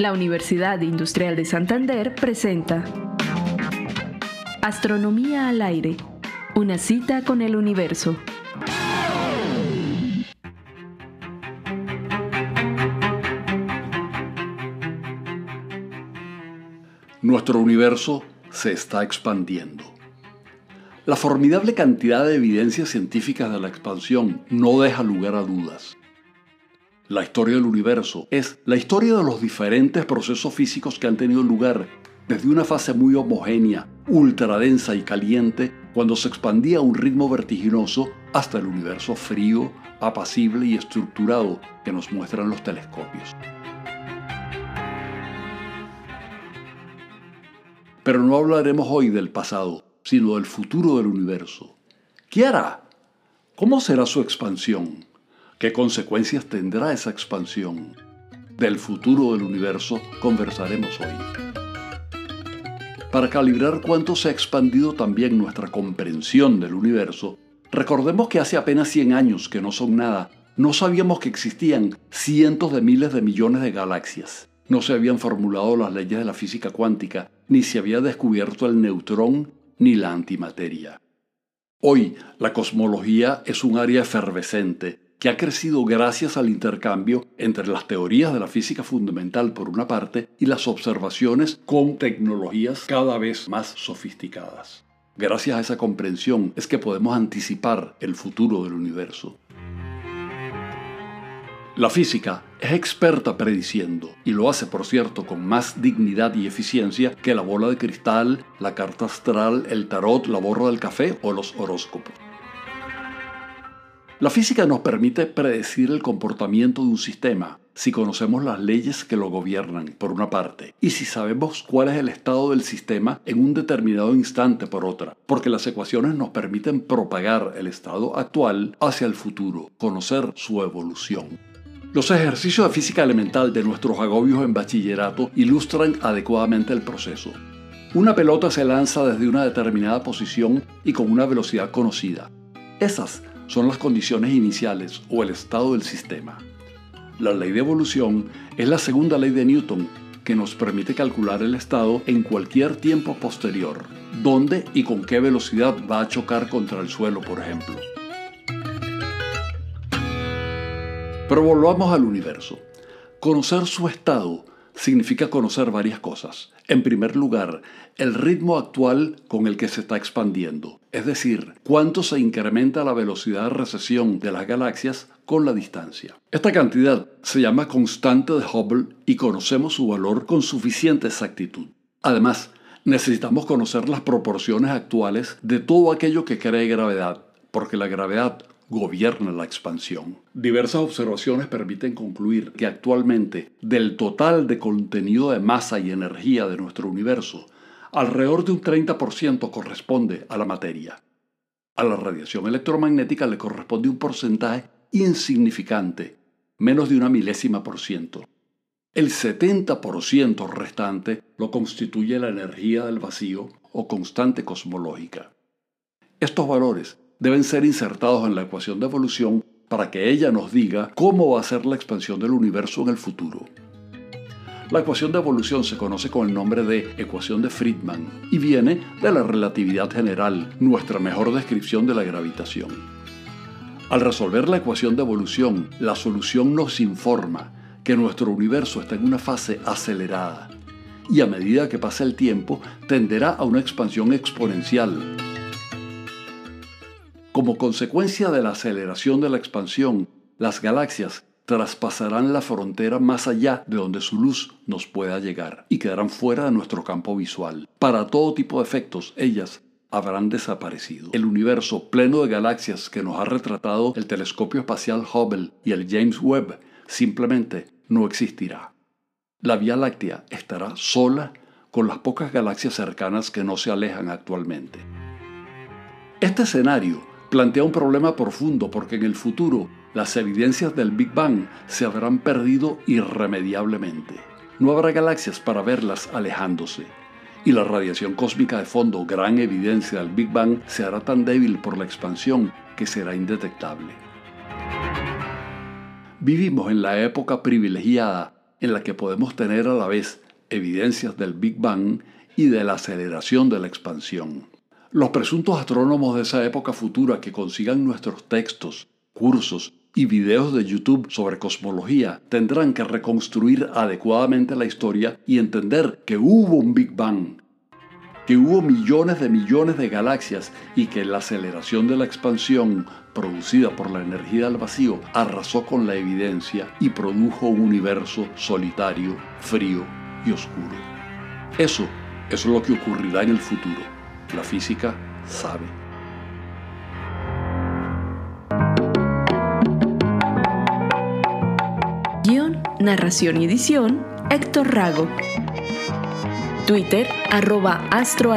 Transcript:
La Universidad Industrial de Santander presenta Astronomía al aire, una cita con el universo. Nuestro universo se está expandiendo. La formidable cantidad de evidencias científicas de la expansión no deja lugar a dudas. La historia del universo es la historia de los diferentes procesos físicos que han tenido lugar desde una fase muy homogénea, ultradensa y caliente, cuando se expandía a un ritmo vertiginoso, hasta el universo frío, apacible y estructurado que nos muestran los telescopios. Pero no hablaremos hoy del pasado, sino del futuro del universo. ¿Qué hará? ¿Cómo será su expansión? ¿Qué consecuencias tendrá esa expansión? Del futuro del universo conversaremos hoy. Para calibrar cuánto se ha expandido también nuestra comprensión del universo, recordemos que hace apenas 100 años, que no son nada, no sabíamos que existían cientos de miles de millones de galaxias. No se habían formulado las leyes de la física cuántica, ni se había descubierto el neutrón ni la antimateria. Hoy, la cosmología es un área efervescente que ha crecido gracias al intercambio entre las teorías de la física fundamental por una parte y las observaciones con tecnologías cada vez más sofisticadas. Gracias a esa comprensión es que podemos anticipar el futuro del universo. La física es experta prediciendo, y lo hace por cierto con más dignidad y eficiencia que la bola de cristal, la carta astral, el tarot, la borra del café o los horóscopos. La física nos permite predecir el comportamiento de un sistema si conocemos las leyes que lo gobiernan, por una parte, y si sabemos cuál es el estado del sistema en un determinado instante, por otra, porque las ecuaciones nos permiten propagar el estado actual hacia el futuro, conocer su evolución. Los ejercicios de física elemental de nuestros agobios en bachillerato ilustran adecuadamente el proceso. Una pelota se lanza desde una determinada posición y con una velocidad conocida. Esas son las condiciones iniciales o el estado del sistema. La ley de evolución es la segunda ley de Newton que nos permite calcular el estado en cualquier tiempo posterior, dónde y con qué velocidad va a chocar contra el suelo, por ejemplo. Pero volvamos al universo. Conocer su estado significa conocer varias cosas. En primer lugar, el ritmo actual con el que se está expandiendo, es decir, cuánto se incrementa la velocidad de recesión de las galaxias con la distancia. Esta cantidad se llama constante de Hubble y conocemos su valor con suficiente exactitud. Además, necesitamos conocer las proporciones actuales de todo aquello que cree gravedad, porque la gravedad gobierna la expansión. Diversas observaciones permiten concluir que actualmente del total de contenido de masa y energía de nuestro universo, alrededor de un 30% corresponde a la materia. A la radiación electromagnética le corresponde un porcentaje insignificante, menos de una milésima por ciento. El 70% restante lo constituye la energía del vacío o constante cosmológica. Estos valores deben ser insertados en la ecuación de evolución para que ella nos diga cómo va a ser la expansión del universo en el futuro. La ecuación de evolución se conoce con el nombre de ecuación de Friedman y viene de la relatividad general, nuestra mejor descripción de la gravitación. Al resolver la ecuación de evolución, la solución nos informa que nuestro universo está en una fase acelerada y a medida que pasa el tiempo tenderá a una expansión exponencial como consecuencia de la aceleración de la expansión, las galaxias traspasarán la frontera más allá de donde su luz nos pueda llegar y quedarán fuera de nuestro campo visual. Para todo tipo de efectos, ellas habrán desaparecido. El universo pleno de galaxias que nos ha retratado el telescopio espacial Hubble y el James Webb simplemente no existirá. La Vía Láctea estará sola con las pocas galaxias cercanas que no se alejan actualmente. Este escenario plantea un problema profundo porque en el futuro las evidencias del Big Bang se habrán perdido irremediablemente. No habrá galaxias para verlas alejándose. Y la radiación cósmica de fondo, gran evidencia del Big Bang, se hará tan débil por la expansión que será indetectable. Vivimos en la época privilegiada en la que podemos tener a la vez evidencias del Big Bang y de la aceleración de la expansión. Los presuntos astrónomos de esa época futura que consigan nuestros textos, cursos y videos de YouTube sobre cosmología tendrán que reconstruir adecuadamente la historia y entender que hubo un Big Bang, que hubo millones de millones de galaxias y que la aceleración de la expansión producida por la energía del vacío arrasó con la evidencia y produjo un universo solitario, frío y oscuro. Eso, es lo que ocurrirá en el futuro. La física sabe. Narración y edición, Héctor Rago. Twitter, arroba astro.